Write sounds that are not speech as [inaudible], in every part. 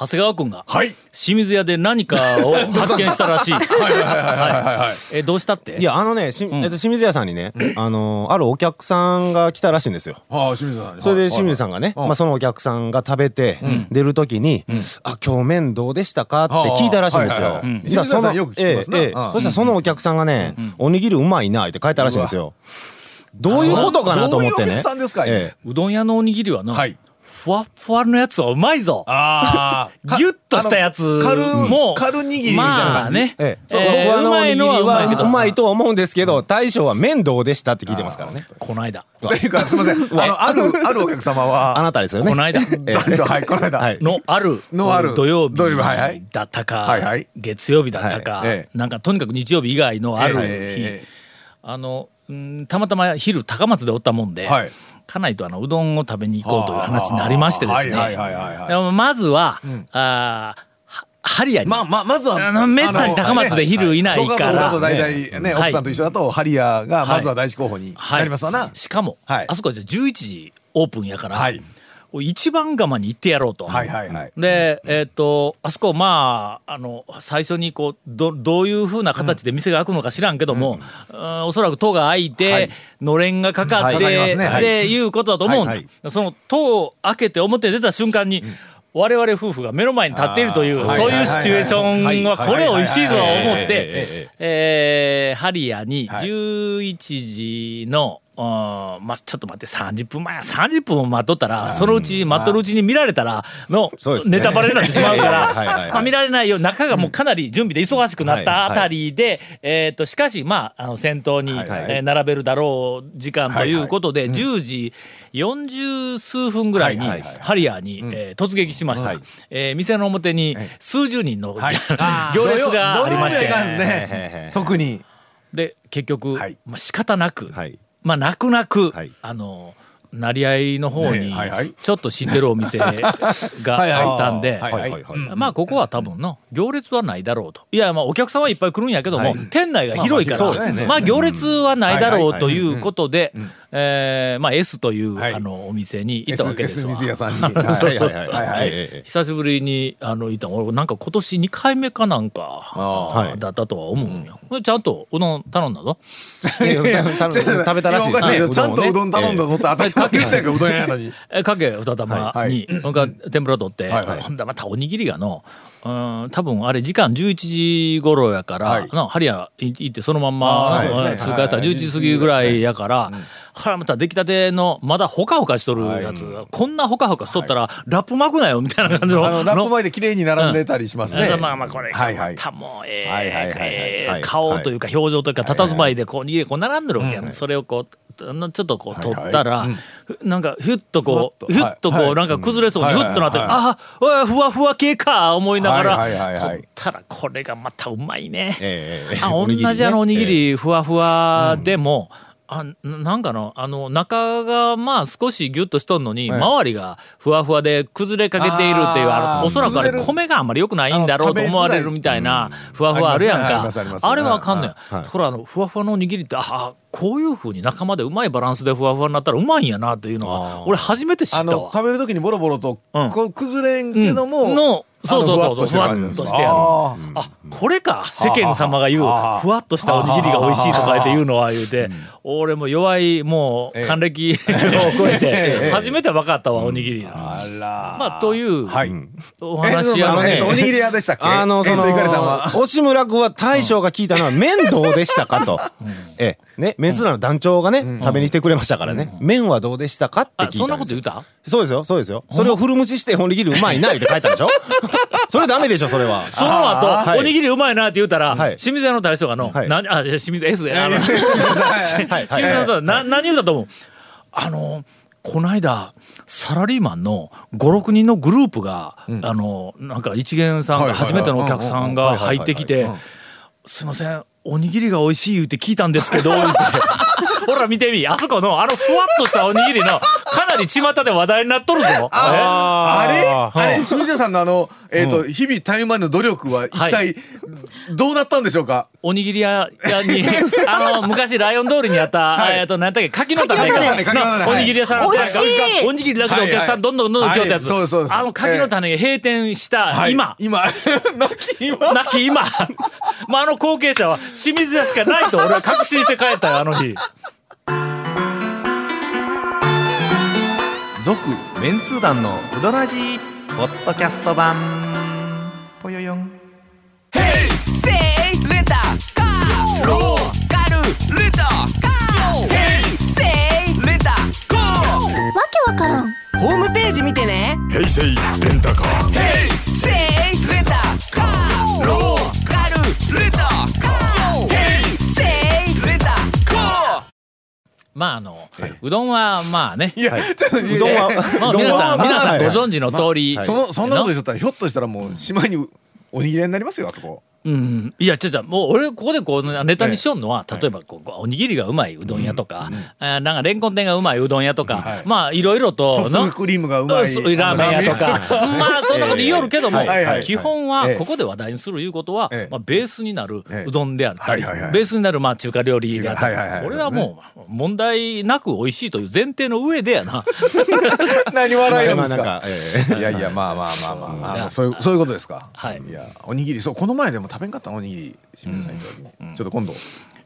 長谷川君がはい。清水屋で何かを発見したらしい。[laughs] はいえどうしたって？いやあのねし、えっと、清水屋さんにね、あのあるお客さんが来たらしいんですよ。ああ、清水さんに。それで清水さんがね、まあ、そのお客さんが食べて出る時に「あ今日麺どうでしたか?」って聞いたらしいんですよ。清水屋さんよく聞きええそしたらそのお客さんがね「おにぎりうまいな」って書いたらしいんですよ。どういうことかなと思ってね。どういうお客さんですかええ。うどん屋のおにぎりはの、はい。ふわっふわのやつはうまいぞ。ああ。[laughs] ギュッとしたやつカルもカル握りみたいな感じ。まあね、ええ。えー僕はあのおにぎりうまいのはうまいけど。はうまいとは思うんですけど大将は麺どうでしたって聞いてますからね。この間。というか、すみません。[laughs] あの、ある、あるお客様は。あなたですよね。この間。ええ。団 [laughs] 長はい、この間。はい。のあるのある。土曜日土曜日はいはい。だったか、はいはい。月曜日だったか、はいええ。なんかとにかく日曜日以外のある日、ええ。あのうんたまたま昼高松でおったもんで、はい家内とあのうどんを食べに行こうという話になりましてですね。まずは、あーはハリアに、まあまあ、まずは。あのめったに高松で昼いないから。大体ね、はい。奥さんと一緒だと、ハリアがまずは第一候補になりますわな。しかも、はい。あそこはじゃあ11時オープンやから、はい一番釜に行ってやろうと。はいはいはい。でえっ、とあそこまああの最初にこうどどういうふうな形で店が開くのか知らんけども、うん。おそらく戸が開いて、はい。のれんがかかって、はい。かかりますねはい。でいうことだと思うんだ、はい。その戸を開けて表に出た瞬間に、我々夫婦が目の前に立っているというそういうシチュエーションはこれ美味しいぞ思っはい。はい。はい。はい。てえーハリアにはい。11時の、うんまあちょっと待って30分前30分も待っとったらそのうち待っとるうちに見られたらのネタバレになってしまうから [laughs] まあ見られないよう中がもうかなり準備で忙しくなったあたりでえーとしかしまああの先頭に並べるだろう時間ということで10時40数分ぐらいにハリアーにえー突撃しました。はい。えー店の表に数十人のはい。[laughs] 行列がありまして。ね。特に。で結局はい。まあ仕方なくはいまあ泣く泣く、はい。あの成り合いの方にちょっと知ってるお店が [laughs] あったんで。まあここは多分の行列はないだろうと。いやまあお客さんはいっぱい来るんやけども、店内が広いから、まあ行列はないだろうということでうんえーまあ S という、はい。あのお店に行ったわけです S わ。店屋さんに。[laughs] はいはいはい。はいはいええ久しぶりにあの行った。俺なんか今年2回目かなんかはい。だったとは思うんよ、ちゃんとうどん頼んだぞ。食べたらしいです。ね。今おかしいちゃんとうどん頼んだぞ。ぞって当たり前ですやんかうどん屋やのに。えかけ二玉はいに、ほんから天ぷら取って、はい。はい。ほんだらまたおにぎりがのうん多分あれ時間11時頃やから、はい。なハリア行ってそのまんま、ね。通過したら11時過ぎぐらいやから、はらまた出来たてのまだほかほかしとるやつ、こんなほかほかしとったら、ラップ巻くなよみたいな感じの。ラップの前で綺麗に並んでたりしますね。まあまあこれがはいはい。またもうえい顔というか表情というか佇まいでこう握りこう並んでるわけやんそれをこうあのちょっとこう取ったらふなんかひゅっとこうふわっと。ひゅっとこはい。うなんか崩れそうにはいふっとなってはいああふわふわ系か思いながら取ったらこれがまたうまいね。あ [laughs] 同じあのおにぎりふわふわでも、あなんかのあの中がまあ少しギュッとしとんのに、はい。周りがふわふわで崩れかけているっていうおそらくあれ米があんまり良くないんだろうと思われるみたいなふわふわあるやんか。あれはあかんのよ。はい。これあのふわふわのおにぎりってああこういうふうに仲間でうまいバランスでふわふわになったらうまいんやなというのあがー。俺初めて知あったわ。の食べる時にボロボロと、うん。こう崩れんけども、うん。のそうそうそうそうふわっとしてやるああこれか。世間様が言うふわっとしたおにぎりが美味しいとか言って言うのは言うて俺も弱いもうええ。還暦を超えて初めて分かったわおにぎりーあらまあというはい、おえ話やのねおにぎり屋でしたっけ？あのそのえっと行かれたのは。押村君は大将が聞いたのは麺どうでしたかと。ええね麺ツーの団長がね食べに来てくれましたからね。麺はどうでしたかって聞いたそんなこと言うた？そうですよそうですよ。それを古蒸ししておにぎりうまいなって書いたでしょ？[laughs] それダメでしょそれは。その後、はい。おにぎりうまいなって言うたら、はい。清水屋の大将がの、はい。なあ清水 S で、あの、はい。清水屋のな何言うたと思う？あのこないだサラリーマンの56人のグループが、あのなんか一元さんが初めてのお客さんが入ってきてはいはい「すいませんおにぎりが美味しい言うて聞いたんですけど、言うて。[laughs] ほら見てみ、あそこのあのふわっとしたおにぎりの、かなり巷で話題になっとるぞ。あれ？ああれ、清水さんのあの、えっと、日々タイムマンの努力は一は体、どうなったんでしょうか？おにぎり屋屋に、[laughs] あの、昔ライオン通りにあった、はい。えっと、何やっけ、柿の種柿の種柿の種のおにぎり屋さん。おにぎりだけでお客さんどんどんどんどん来よったやつ。はいそうですそう。ですあの柿の種が閉店したはい。今、今、[laughs] 泣き今。なき今、まあ、あの後継者は清水屋しかないと俺は確信して帰ったよ、あの日。続メンツー団のウドラジ。ーポッドキャスト版。ぽよよん。セイレンタカー。ローカルレンタカー。ヘイセイレンタカー。わけわからん。ホームページ見てね。平成レンタカー。ヘイセイまあ、あの、うどんは、まあね。いや、ちょっと、うどんは皆さん、は皆さんはいご存知の通り。その、そんなことでしょったら、ひょっとしたらもう、しまいにおにぎり屋になりますよ、あそこ。うん、いや違う違うもう俺ここでこうネタにしよんのは、例えばこうおにぎりがうまいうどん屋とか、あーなんかレンコン店がうまいうどん屋とか、はい。まあいろいろとソフトクリームがうまいそうラーメン屋とか。[laughs] まあそんなこと言いよるけども、基本はええ。ここで話題にするいうことは、ええ。まあ、ベースになるええうどんであったり、はいはいはい。ベースになるまあ中華料理であったり、はいはいはい。これはもう問題なく美味しいという前提の上でやな。[laughs] 何笑いよんですか？まあなんか。えいやいや、まあまあまあまあ。まあそうあ、そういう、そういうことですか？はい。いや、おにぎり、そう、この前でも食べんかったおにぎり、清水さん行った時に。ちょっと今度。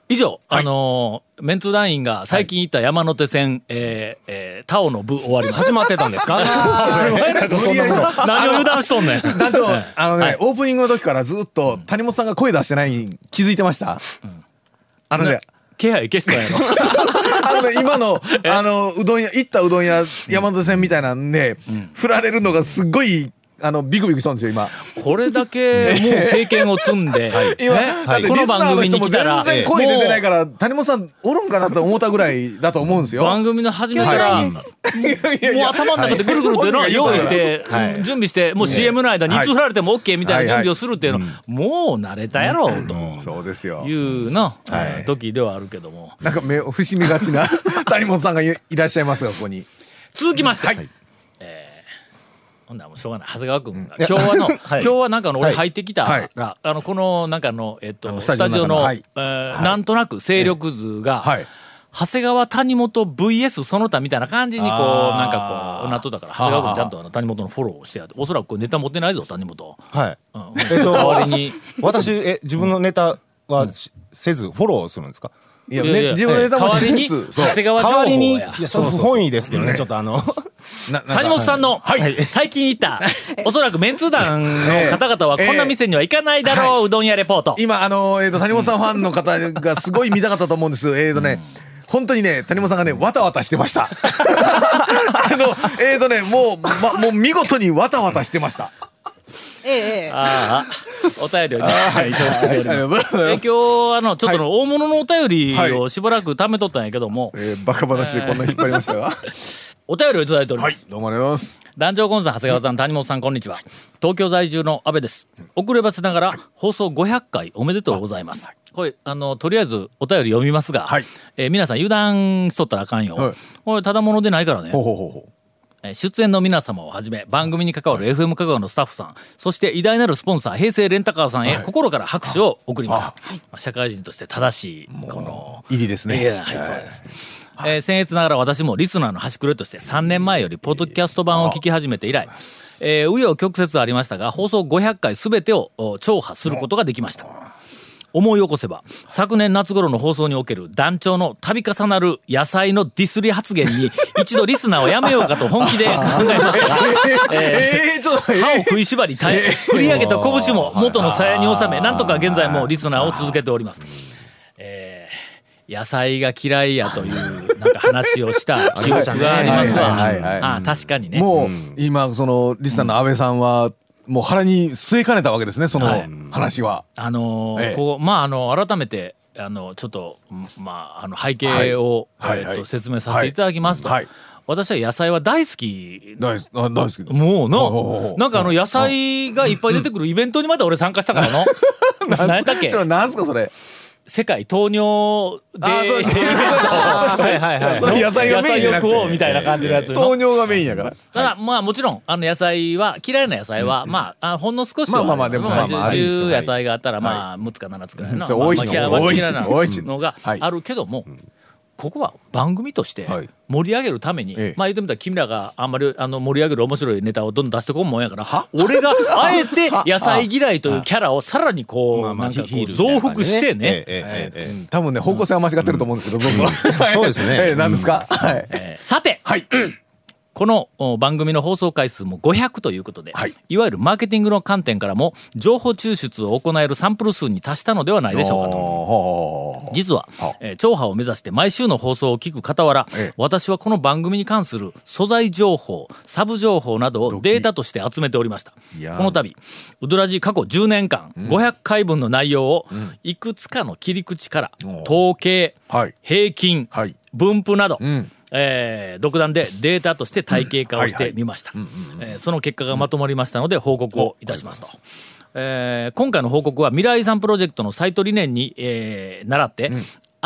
以上、あのーメンツ団員が最近行った山手線、えーえータオの部終わり。始まってたんですか？[laughs] 何を油断しとんねん。団長、あのね、はいオープニングの時からずっと谷本さんが声出してないに気づいてました？あのね、気配消したんやろ。[laughs] あのね、今の、あの、うどん屋、行ったうどん屋、山手線みたいなんで、振られるのがすっごい、あの、ビクビクしたんですよ、今。これだけもう経験を積んで、[laughs] 今、ねだってこの番組に来たら、然声出てないもから、谷本さんおるんかなと思ったぐらいだと思うんですよ。う番組の始めから、もう頭の中でぐるぐるっていうのは用意して、はい準備して、もう CM の間にいつ振られても OK みたいな準備をするっていうの、はいもう慣れたやろうとそうですよい。うの、はい時ではあるけども。なんか目を伏しみがちな谷本さんがいいらっしゃいますが、ここに。続きまして、ほんならもうしょうがない。長谷川君が今日はの、[laughs] はい。今日はなんかの俺入ってきたはい。ら、あのこのなんかのえっとススタジオの中のえーなんとなく勢力図が、はい。長谷川谷本 VS その他みたいな感じにこうなんかこうなっとったから長谷川君ちゃんとあの谷本のフォローをしてやっておそらくこれネタ持ってないぞ谷本、はい。うん。えっと代わりに。私え自分のネタはしせずフォローするんですか？いや、ね、自分のネタも代わりにしつつ、代わりにい報ややその不本意ですけどねちょっとあの。谷本さんのはい。最近行ったおそらくメンツー団の方々はこんな店には行かないだろううどん屋レポート。今、あの、えっ、と、谷本さんファンの方がすごい見たかったと思うんです。[laughs] えっ、とね、本当にね、谷本さんがね、わたわたしてました。[laughs] あの、えっ、とね、もう、ま、もう見事にわたわたしてました。ええええああ、お便りをいただいております。え今日あのちょっとの大物のお便りをしばらく貯めとったんやけども、えー、バカ話でこんな引っ張りましたが。[laughs] お便りをいただいておりまはいす。、どうもありがとうございます。団長コンさん長谷川さん谷本さんこんにちは。東京在住の安倍です。遅ればせながら放送500回おめでとうございます。これあのとりあえずお便り読みますが、はいえー皆さん油断しとったらあかんよ。はいこれただものでないからね。ほうほうほうほ出演の皆様をはじめ番組に関わる FM 香川のスタッフさんそして偉大なるスポンサー平成レンタカーさんへ心から拍手を送ります、まあ社会人として正しいこの入りですね。はいそうです、えー僭越ながら私もリスナーの端くれとして3年前よりポッドキャスト版を聞き始めて以来えー紆余曲折ありましたが放送500回全てをお聴破することができました思い起こせば昨年夏頃の放送における団長の度重なる野菜のディスり発言に [laughs] 一度リスナーをやめようかと本気で考えましたが、[laughs] えー歯を食いしばり耐え振り上げた拳も元の鞘に収めなんとか現在もリスナーを続けております。えー野菜が嫌いやという [laughs] なんか話をした記憶がありますわ。あ確かにね。もう、今、その、リスナーの安倍さんは、もう腹に据えかねたわけですね、そのはい。話は。あのーええ。こうまああの改めてあのちょっとんまああの背景を、はい。はい。はい。えーと説明させていただきますと、はい。私は野菜は大好き。大好き。もうのなんかあの野菜がいっぱい出てくるイベントにまで俺参加したからの。[laughs] 何やったっけ？ちょっとなんすか、それ？世界糖尿であそうはいはいはい。その野菜がメインじゃなく野菜を食おうみたいな感じの。や糖尿がメインやから。ただまあもちろんあの野菜は嫌いな野菜は、まああほんの少しはまあまあまあでもまあまああるにして10野菜があったらまあ6つか7つくらいの、そうまあ多いっちゃまあ多いっちゃ嫌いな多いっちゃのがはい。あるけども、ここは番組としてはい。盛り上げるために、ええ。まあ言ってみたら君らがあんまりあの盛り上げる面白いネタをどんどん出してこんもんやから俺があえて野菜嫌いというキャラをさらにこう、なんか増幅してね、多分ね方向性は間違ってると思うんですけど僕は。[laughs] そうですね。ええ何ですか？さて、はい。このお番組の放送回数も500ということで、はい。い、わゆるマーケティングの観点からも情報抽出を行えるサンプル数に達したのではないでしょうかと。実はは、えー超波を目指して毎週の放送を聞く傍ら、ええ。私はこの番組に関する素材情報サブ情報などをデータとして集めておりました。この度ウドラジ過去10年間、500回分の内容をいくつかの切り口から、統計、はい。平均、はい。分布など、ん。えー独断でデータとして体系化をしてみました。えーその結果がまとまりましたので報告をいたしますと。えー今回の報告は未来遺産プロジェクトのサイト理念に、えー倣って、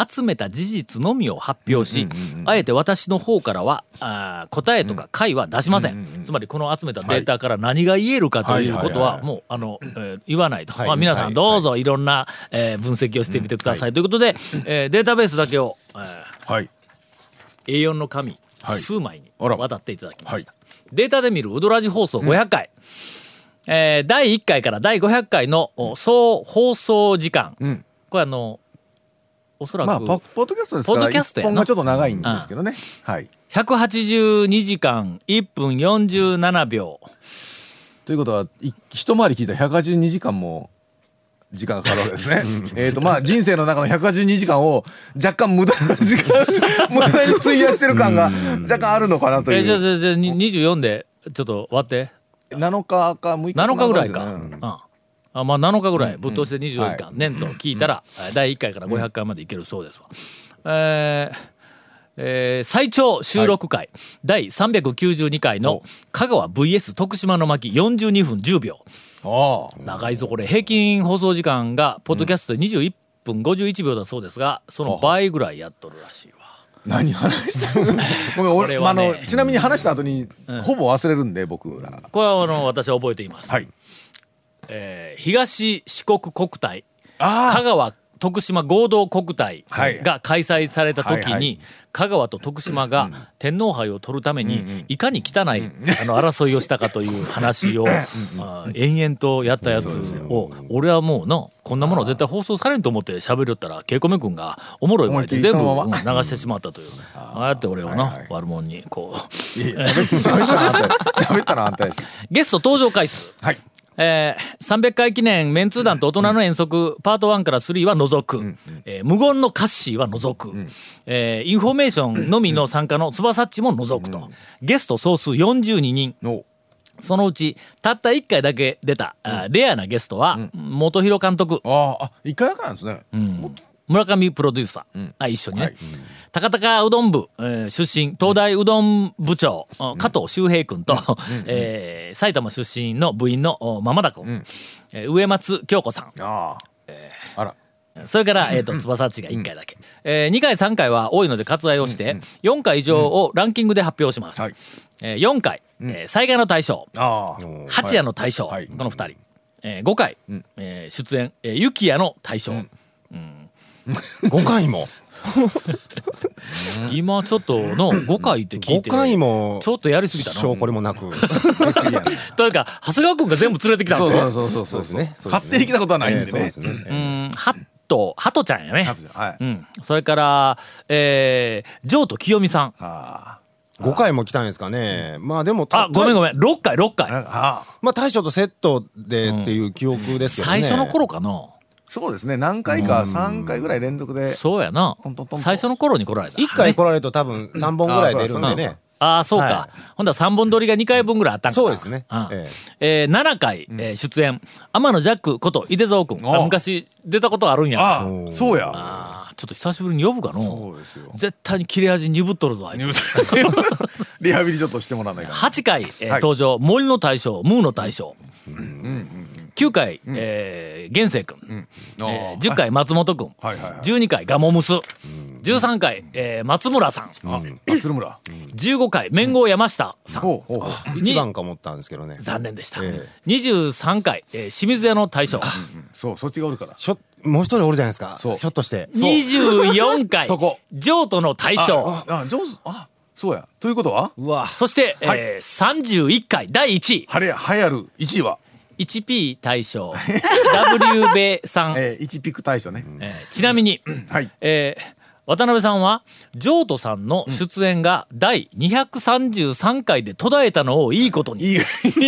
集めた事実のみを発表し、あえて私の方からはあー答えとか解は出しません,、つまりこの集めたデータから何が言えるかということはもうあの、えー言わないと、はい。まあ、皆さはい。んどうぞいろんな、えー分析をしてみてください、ということで、えーデータベースだけを、えーはい。A4 の紙、はい。数枚に渡っていただきました、データで見るウドラジ放送500回、えー第1回から第500回のお総放送時間、ん。これあのおそらく、まあポポッドキャストですからポッドキャストやな。一本がちょっと長いんですけどね。はい。182時間1分47秒。ということはい一回り聞いたら182時間も時間がかかるわけですね。[laughs] えっとまあ人生の中の182時間を若干無駄な時間 [laughs] 無駄に費やしてる感が若干あるのかなとえーじゃ。じゃあじゃあに24でちょっと割って7日か6日7日ぐらいか、うん。あまあ7日ぐらい。ぶっ通しで24時間、は年と聞いたら、えー第1回から500回までいけるそうですわ。えーえー最長収録回、第392回の香川 VS 徳島の巻42分10秒。長いぞこれ。平均放送時間がポッドキャストで21分51秒だそうですがその倍ぐらいやっとるらしいわ。何話した？の [laughs] ごめんこ俺、ね。まああのちなみに話した後に、ほぼ忘れるんで僕ら。これはあの私は覚えています。はい。えー東四国国体。あ香川徳島合同国体はい。が開催された時に、香川と徳島が天皇杯を取るために、いかに汚い、あの争いをしたかという話を、[laughs] 延々とやったやつを俺はもうなこんなもの絶対放送されんと思って喋りよったらケイコメ君がおもろい声で全部流してしまったという。ああやって俺をな、悪者にこう。[laughs] ゲスト登場回数。はいえー、300回記念メンツー団と大人の遠足、パート1から3は除く、えー無言のカッシーは除く、えーインフォメーションのみの参加のつばさっちも除くと、ゲスト総数42人。のそのうちたった1回だけ出た、あレアなゲストは、元弘監督、あああ一回だけなんですね、村上プロデューサー、あ一緒にね、はい。高高うどん部、えー出身東大うどん部長、あ加藤修平君と、[laughs] えー埼玉出身の部員のおママ田君、えー植松京子さん。ああ、あら。それから、えー、と [laughs] 翼っちが1回だけ、え2回3回は多いので割愛をして、4回以上をランキングで発表します、はい。えー4回、えー災害の大賞八夜の大賞、はい。この2人、え5回、えー出演、えー、雪夜の大賞、[laughs] 5回も。[laughs] 今ちょっとの [laughs] 5回って聞い5て回もちょっとやりすぎた証の拠りもなく。というか長谷川君が全部連れてきたんそうですそうそうそうそうですね勝手に来たことはないんでね、えーそうですねうんハットハトちゃんやねはい、うん、それから、えー、ジョーと清美さんあ5回も来たんですかねまあでもあごめんごめんめん6回6回まあ大将とセットでっていう記憶ですけどね最初の頃かなそうですね。何回か3回ぐらい連続でそうやな。トントントンと最初の頃に来られた。1回来られると多分3本ぐらい出るんでね。ああそうか、はほんだら3本撮りが2回分ぐらいあったんか。なそうですね。うん。ええ。ー7回、えー出演。天野ジャックこと井出蔵君。昔出たことあるんや。ああそうや。あーちょっと久しぶりに呼ぶかの。そうですよ。絶対に切れ味鈍っとるぞあいつ。リハビリちょっとしてもらわないから8回、えーはい。登場。森の大将ムーの大将、9回、えー、源生君、えー、10あ回松本君、はいはいはい。12回ガモムス、13回、えー、松村さん、あ鶴村。15回麺号山下さん、ほうほうほう。一番か思ったんですけどね。残念でした、え23回、えー、清水屋の大将。そうそっちがおるから。ひょもう一人おるじゃないですか。そう。ひょっとして。24回そこ。譲渡の大将。ああ上手。あそうや。ということは？うわ。そして、えー、31回第1位。晴れ流行る1位は？1P 大将。[laughs] W 米さん、えー、1ピック大賞ね。えーちなみに、はい。えー渡辺さんは譲渡さんの出演が第233回で途絶えたのをいいことに、いいい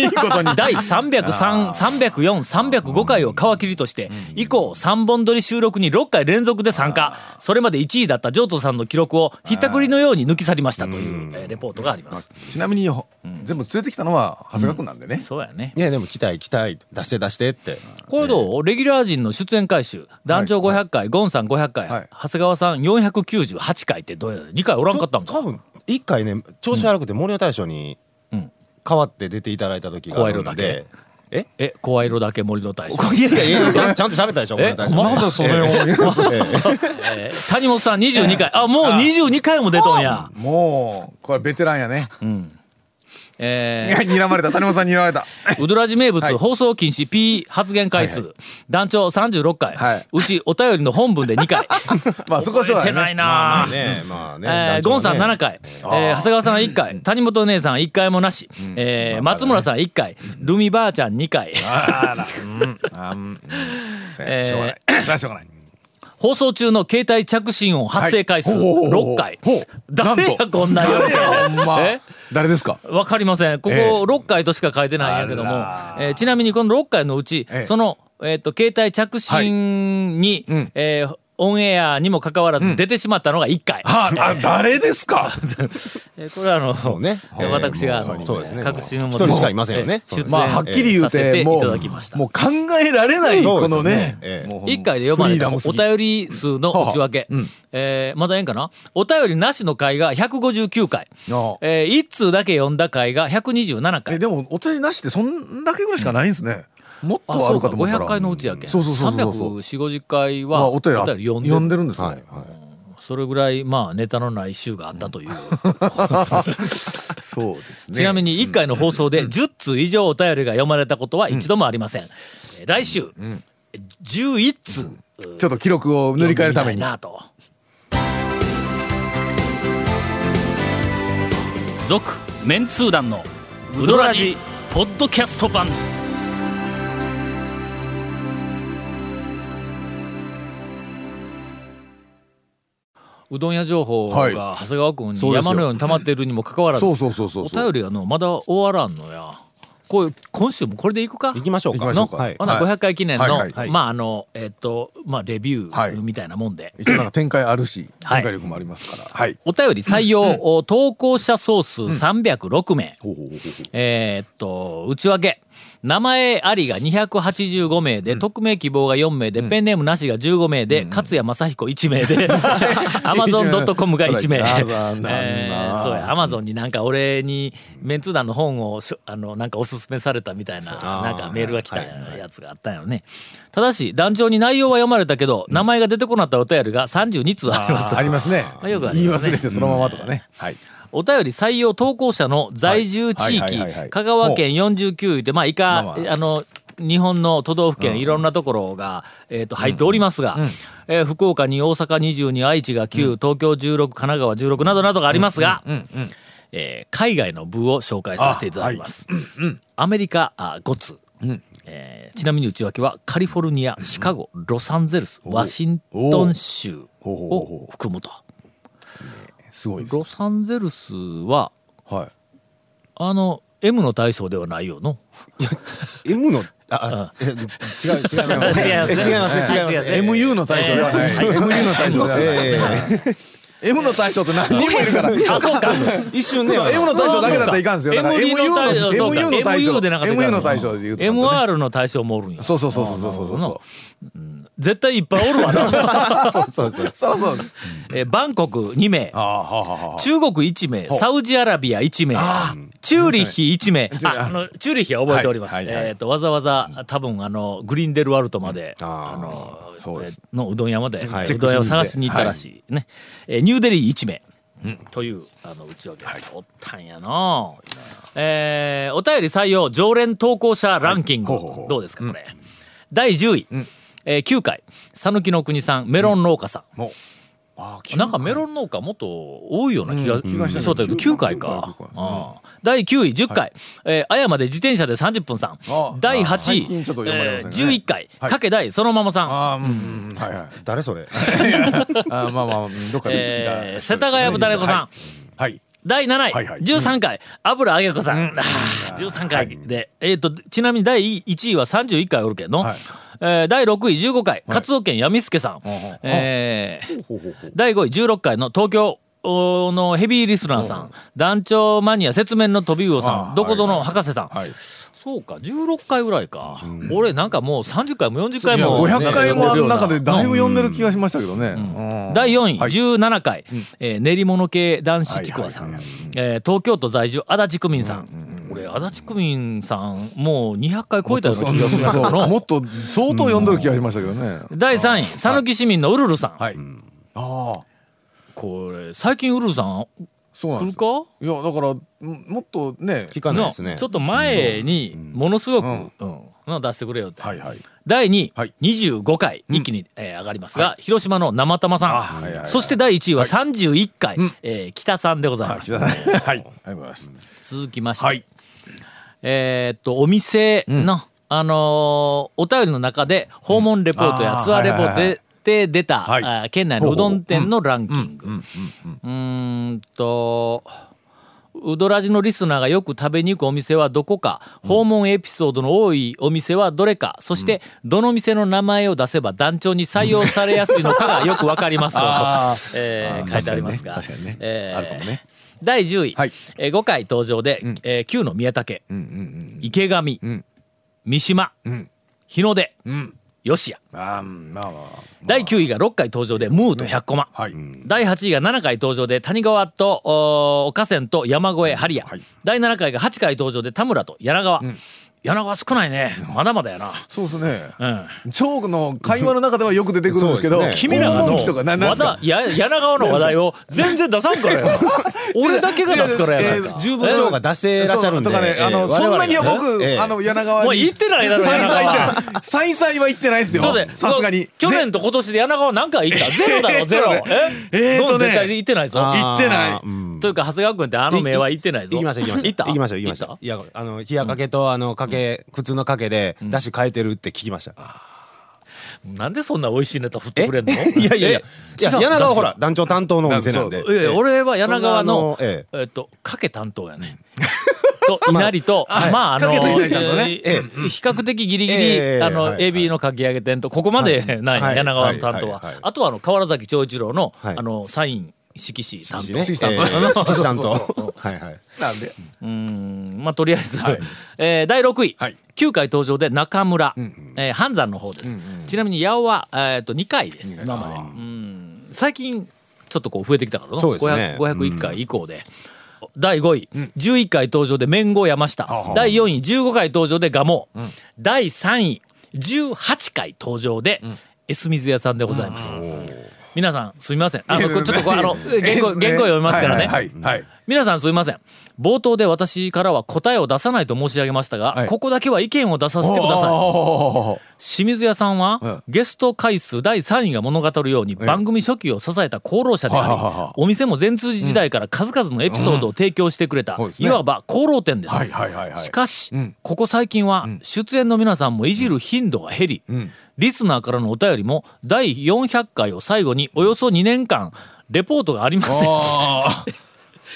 いことに。第303、304、305回を皮切りとして、以降3本撮り収録に6回連続で参加。それまで1位だった譲渡さんの記録をひったくりのように抜き去りましたという、えーレポートがあります。ちなみにほ全部連れてきたのは長谷川君なんでね。そうやね。いやでも期待期待出して出してって。これどう？レギュラー陣の出演回数、団長500回、ゴンさん500回、はい。長谷川さん498回ってどうや ?2 回おらんかったんか。多分一回ね調子悪くて森の大将にうん。代わって出ていただいた時があるん声色だでえ？え、声色だけ森の大将。いやいやいやちゃん [laughs] ちゃんと喋ったでしょ森の大将。まなぜそれをええ。ー谷本さん22回。あ、もう22回も出とんや。もうこれベテランやねえいや [laughs] 睨まれた。谷本さんに睨まれた。ー、うどらじ名物、はい。放送禁止 P 発言回数、団長36回、はい。うちお便りの本文で2回。[laughs] まあそこはそうないなまあね。まあね。えー、ゴンさん7回、えー、長谷川さん1回、谷本姉さん1回もなし、えー松村さん1回、ルミばあちゃん2回、そうや。[laughs] しょうがない。それはしょうがない放送中の携帯着信音発生回数はい。ほうほうほう。6回。誰やこんなや？ほんま。え？誰ですか？わかりません。ここええ。6回としか書いてないんやけども、えーちなみにこの6回のうち、ええ。その、えっ、と、携帯着信に、うん。えーオンエアにもかかわらず出てしまったのが1回。はああ [laughs] 誰ですか？[laughs] えーこれはあの、ね。えー私が、あのそうですね。確信を持一人しかいませんよね。えーまあはっきり言うてもただきました。うもう考えられないこのね。ね。ええもう1回で読まれたお便り数の内訳、えーまだええんかな？お便りなしの回が159回、え1通だけ読んだ回が127回。えでもお便りなしってそんだけぐらいしかないんですねもっあとあるそうかかと思ったら。500回のうちやけん。そうそうそうそうそう。34050回はまあお便りあ読んでる。読んでるんですねはいはい。それぐらいまあネタのない週があったという、[laughs] そうですね。ちなみに1回の放送で10通以上お便りが読まれたことは一度もありません、えー来週、11通ちょっと記録を塗り替えるために。続メンツー団のウドラジポッドキャスト版うどん屋情報はい。が長谷川君に山のように溜まっているにもかかわらず。お便りがのまだ終わらんのや。こう今週もこれでいくか？行きましょうか。行きましょうか。はいほなはい。500回記念の、はいはい。まああのえっ、とまあレビュはい。ーみたいなもんで、一応なんか展開あるしはい。展開力もありますから。はい。お便り採用、お投稿者総数306名、ほうほうほうほう。えーっと内訳名前ありが285名で、匿名希望が4名で、ペンネームなしが15名で、勝谷正彦1名で、[laughs] アマゾン .com が1名。[laughs] そうや、アマゾンになんか俺にメンツ団の本をあのなんかおすすめされたみたいな、なんかメールが来たやつがあったんよね。ただし、団長に内容は読まれたけど、名前が出てこなかったお便りが32通ありますと。あありますね。あよくあり言いますね忘れてそのままとかね。はいお便り採用投稿者の在住地域香川県49でまあ以下まあまあ。あの日本の都道府県いろんなところが、えー、と入っておりますが、えー福岡に大阪22愛知が9、東京16神奈川16などなどがありますが、えー海外の部を紹介させていただきます。アメリカあ5つ、えーちなみに内訳はカリフォルニアシカゴロサンゼルスワシントン州を含むと。すごいロサンゼルスははい。あの M の大将ではないよの？M のああ違う違う。[laughs] 違います違いますえ違います違います違い。ます MU の大将ではない。MU の大将ではない。え M の大将って何人もいるから。あ [laughs] そうか。え一瞬ね。M の大将だけだったらいかんですよ。だから MU の MU の大将 MU の大将。で言うと MR の大将もおるんや。そうそうそうそうそう。そうそ絶対いっぱいおるわな。[laughs] そうそうそう。うそうそうえーバンコク2名。あ、あはあはあはあ中国1名、サウジアラビア1名、中チューリッヒ1名。ああのチューリッヒは覚えております、はいはいはい。えっ、とわざわざ多分あのグリンデルワルトまで、あのそうのうどん屋まで、はい。うどん屋を探しに行ったらしい、ね、えーニューデリー1名、というあの内訳です、おったんやな。えーお便り採用常連投稿者ランキング、どうですかこれ、第10位、えー9回。讃岐の国さんメロン農家さん、なんかメロン農家もっと多いような気がうん。したしたけど9回か。ああ第9位10回、えー綾まで自転車で30分さん。あ第8最位、近ちょっと読まれえーませんね。11回。はい。かけ大そのままさん、あーうんうんうん。はいはい。誰それ？[laughs] あーまあまあどっかでえー世田谷豚猫さん、はい。はい。第7位、はいはい。13回油揚げ子さん、あー13回で、えー、とちなみに第1位は31回おるけど、はい。えー第6位15回カツオ県闇助さん、えーほうほうほう第5位16回の東京のヘビーリスナーさん、団長マニア説明の飛び魚さあんどこぞの博士さん、はい。そうか16回ぐらいか、俺なんかもう30回も40いや回も、500回もある中でねだいぶ読んでる気がしましたけどね。うん。第4位、はい。17回、えー練り物系男子ちくわさん、東京都在住足立区民さん、俺足立区民さんもう200回超えたような気がするけどもっと相当読んでる気がしましたけどね。第3位讃岐市民のウルルさん、はい。ああこれ最近ウルルさんそうなん来るか？いやだからももっとね聞かないですね。のちょっと前にものすごく、うん。の出してくれよって、はいはい。第2位、はい。25回一気に、えー上がりますが、広島の生玉さん、はいはいはい。そして第1位は31回、えー北さんでございます、はい [laughs] ありがとうございます。続きまして、はい。えーっとお店の、あのーお便りの中で訪問レポートやあーツアーレポートはいはいはいでで出た、はい。県内のうどん店のランキング。うーんとうどらじのリスナーがよく食べに行くお店はどこか、訪問エピソードの多いお店はどれか。そしてどの店の名前を出せば団長に採用されやすいのかがよくわかりますと、[laughs] [laughs] あえー書いてありますが。確かにね。えーあるかもね。第10位、はい。えー5回登場で、えー旧の宮武、池上、ん。三島、ん。日の出、ん吉谷あーまあまあまあ。第9位が6回登場でムーと100コマ、はい。第8位が7回登場で谷川とお河川と山越えハリア、はい。第7回が8回登場で田村と柳川、柳川少ないね。まだまだやな、そうですね。うん、チョークの会話の中ではよく出てくるんですけどそうです君らがの訪問記とかななん和すか田や柳川の話題を全然出さんからや。[laughs] 俺だけが出すからやな。いか十分長が出してらっしゃるんで。ね、あの、そんなには僕、ええあの、柳川に。おい行ってないだろ柳川。行ってない。再々は行ってないですよ。さすがに。去年と今年で柳川何回行った？ゼロだろゼロ。え？えーとね。絶対行ってないぞ。行ってない。うん。というか長谷川君ってあの名は行ってないぞ。行きました行きました行った？行きました行きました？いやあの冷やかけとあのかけ普通のかけで出汁変えてるって聞きました。なんでそんな美味しいネタ振ってくれんの？[laughs] いやいやいや。柳川ほら団長担当のお店なんで。いやいや俺は柳川のええ。っとかけ担当やね [laughs] と稲荷とはい。まああの比較的ギリギえリえあのはいエビのかき揚げ店とここまでないはい。柳川の担当は。あとはあの川原崎長一郎のはい。あのサイン色紙担当ね。色紙担当はいはい。なんで。うん。まあとりあえず、えー第6位、はい。9回登場で中村、えー半山の方です、ちなみに八尾は、えー、と2回です。今まで。うん。最近ちょっとこう増えてきたからのそうですね。500 501回以降で。第5位、11回登場で麺後山下、第4位。15回登場で蒲生、第3位。18回登場で、エス水屋さんでございます、皆さんすみません。[laughs] あのちょっとあの原稿原稿読みますからね、はいはいはい。皆さんすみません。冒頭で私からは答えを出さないと申し上げましたが、はい。ここだけは意見を出させてください。清水屋さんは、うん。ゲスト回数第3位が物語るように番組初期を支えた功労者であり、お店も全通寺時代から数々のエピソードを提供してくれた、い。わば功労店です、はいはいはいはい。しかし、ん。ここ最近は出演の皆さんもいじる頻度が減り、リスナーからのお便りも第400回を最後におよそ2年間レポートがありません。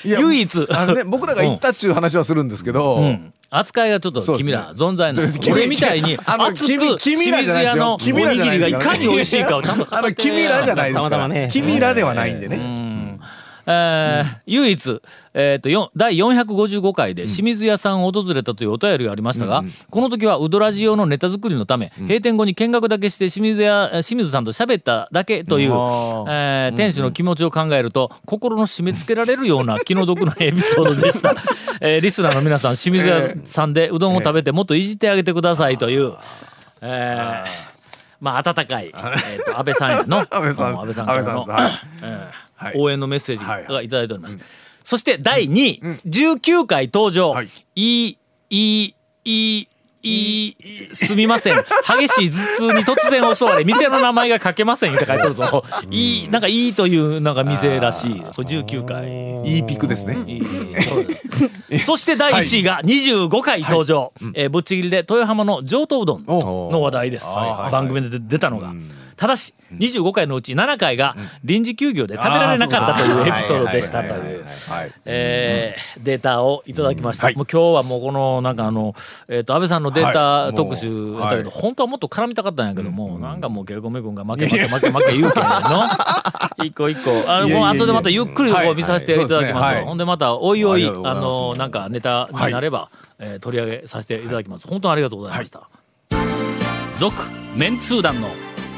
[laughs] 唯一。あのね、[laughs] 僕らが行ったっちゅう話はするんですけど、うん。扱いがちょっと君ら存在ない、[laughs] 君俺みたいにあの熱く君君らじゃないですよ。清水屋のおに君らじゃないぎりがいですからかに美味しいかをちゃんと語あのって君らじゃないですか君らではないんでね、えー唯一、えー、とよ第455回で清水屋さんを訪れたというお便りがありましたが、この時はウドラジオのネタ作りのため、閉店後に見学だけして清水屋清水さんと喋っただけという、えー店主の気持ちを考えると心の締め付けられるような気の毒なエピソードでした、[laughs] えーリスナーの皆さん清水屋さんでうどんを食べてもっといじってあげてくださいという、えーまあ温かい、えー、と安倍さんへの [laughs] 安倍さん。うん安倍さんからの応援のメッセージがいただいております、そして第2位、うん、19回登場、はい、いいいいいい、すみません。激しい頭痛に突然襲われ、店の名前が書けませんって書いてるぞ。いい、なんかいいというなんか店らしい。これ19回。いいピクですね。そして第1位が25回登場。はい、えー、ぶっちぎりで豊浜の上等うどんの話題です。番組で出たのが。うん。ただし25回のうち7回が臨時休業で食べられなかったというエピソードでしたという。データをいただきました、はいもう今日はもうこのなんかあの、えー、と安倍さんのデータはい。特集やったけど、本当はもっと絡みたかったんやけども、なんかもうケイコメ君が負け負け負け負け言うけんの。[laughs] 一個一個。あのもう後でまたゆっくりこはいう見させていただきます、ほんでまたおいおいあのなんかネタになれば、えー取り上げさせていただきます。本当にありがとうございました。続、メンツー団の